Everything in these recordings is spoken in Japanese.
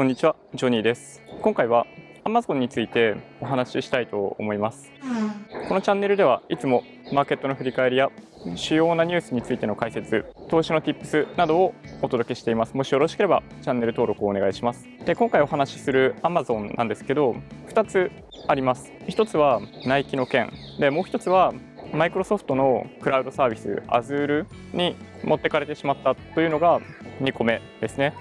こんにちは、ジョニーです。今回は Amazon についてお話ししたいと思います。このチャンネルではいつもマーケットの振り返りや主要なニュースについての解説、投資の Tips などをお届けしています。もしよろしければチャンネル登録をお願いします。で、今回お話しする Amazon なんですけど、2つあります。1つはナイキの件、で、もう1つはマイクロソフトのクラウドサービス Azure に持ってかれてしまったというのが2個目ですね。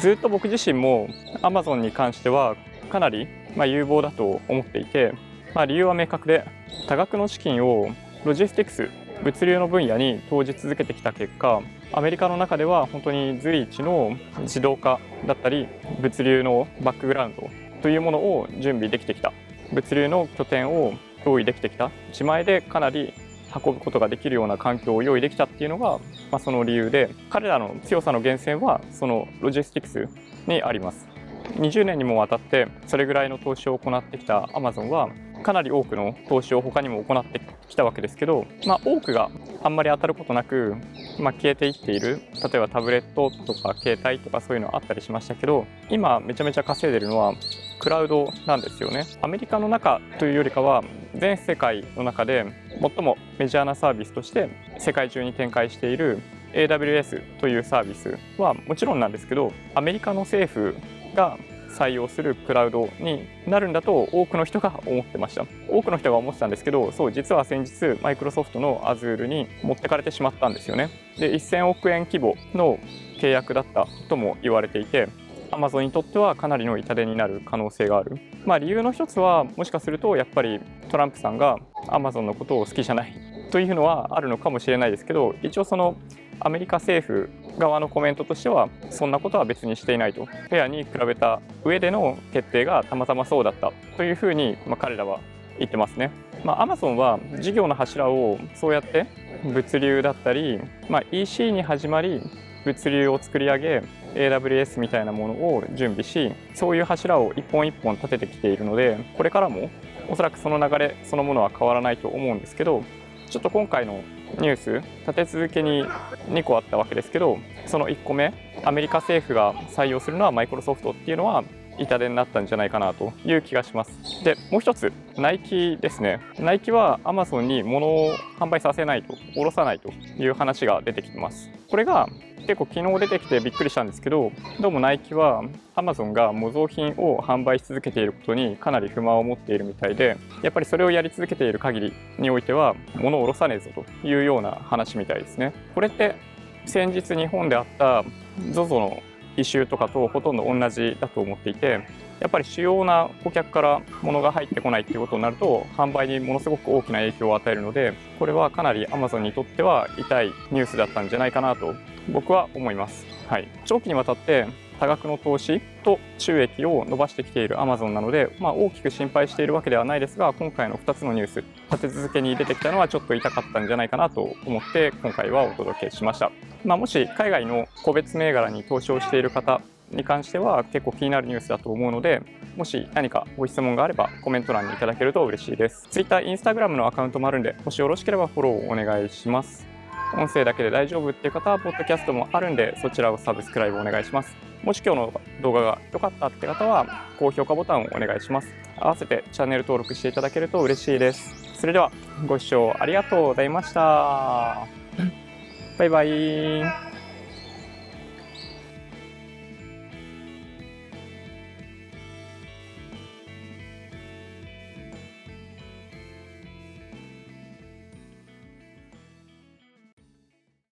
ずっと僕自身も Amazon に関してはかなりまあ有望だと思っていて、まあ、理由は明確で多額の資金をロジスティクス物流の分野に投じ続けてきた結果アメリカの中では本当に随一の自動化だったり物流のバックグラウンドというものを準備できてきた物流の拠点を用意できてきた。自前でかなり運ぶことができるような環境を用意できたっていうのが、まあ、その理由で彼らの強さの源泉はそのロジスティクスにあります。20年にもわたってそれぐらいの投資を行ってきたアマゾンはかなり多くの投資を他にも行ってきたわけですけど、まあ、多くがあんまり当たることなく、まあ、消えていっている。例えばタブレットとか携帯とかそういうのあったりしましたけど今めちゃめちゃ稼いでるのはクラウドなんですよね。アメリカの中というよりかは全世界の中で最もメジャーなサービスとして世界中に展開している AWS というサービスはもちろんなんですけどアメリカの政府が採用するクラウドになるんだと多くの人が思ってました多くの人が思ってたんですけどそう実は先日マイクロソフトの Azure に持ってかれてしまったんですよねで1000億円規模の契約だったとも言われていて Amazon にとってはかなりの痛手になる可能性がある。まあ理由の一つはもしかするとやっぱりトランプさんが Amazon のことを好きじゃないというのはあるのかもしれないですけど一応そのアメリカ政府側のコメントとしてはそんなことは別にしていないとフェアに比べた上での決定がたまたまそうだったというふうに、まあ、彼らは言ってますね。まあ、Amazon は事業の柱をそうやって物流だったり、まあ、EC に始まり物流を作り上げ AWS みたいなものを準備しそういう柱を一本一本立ててきているのでこれからもおそらくその流れそのものは変わらないと思うんですけどちょっと今回のニュース立て続けに2個あったわけですけどその1個目アメリカ政府が採用するのはマイクロソフトっていうのは痛手になったんじゃないかなという気がします。でもう一つナイキですね。ナイキはアマゾンに物を販売させないと下ろさないという話が出てきてます。これが結構昨日出てきてびっくりしたんですけどどうもナイキはアマゾンが模造品を販売し続けていることにかなり不満を持っているみたいでやっぱりそれをやり続けている限りにおいては物を下ろさねえぞというような話みたいですね。これって先日日本であった ZOZO のイシューとかとほとんど同じだと思っていてやっぱり主要な顧客から物が入ってこないっていうことになると販売にものすごく大きな影響を与えるのでこれはかなり Amazon にとっては痛いニュースだったんじゃないかなと僕は思います、はい、長期にわたって多額の投資と収益を伸ばしてきている Amazon なので、まあ、大きく心配しているわけではないですが今回の2つのニュース立て続けに出てきたのはちょっと痛かったんじゃないかなと思って今回はお届けしました、まあ、もし海外の個別銘柄に投資をしている方に関しては結構気になるニュースだと思うのでもし何かご質問があればコメント欄にいただけると嬉しいです。Twitter、Instagram のアカウントもあるんでもしよろしければフォローをお願いします。音声だけで大丈夫っていう方はポッドキャストもあるんでそちらをサブスクライブお願いします。もし今日の動画が良かったって方は高評価ボタンをお願いします。合わせてチャンネル登録していただけると嬉しいです。それではご視聴ありがとうございました。バイバイ。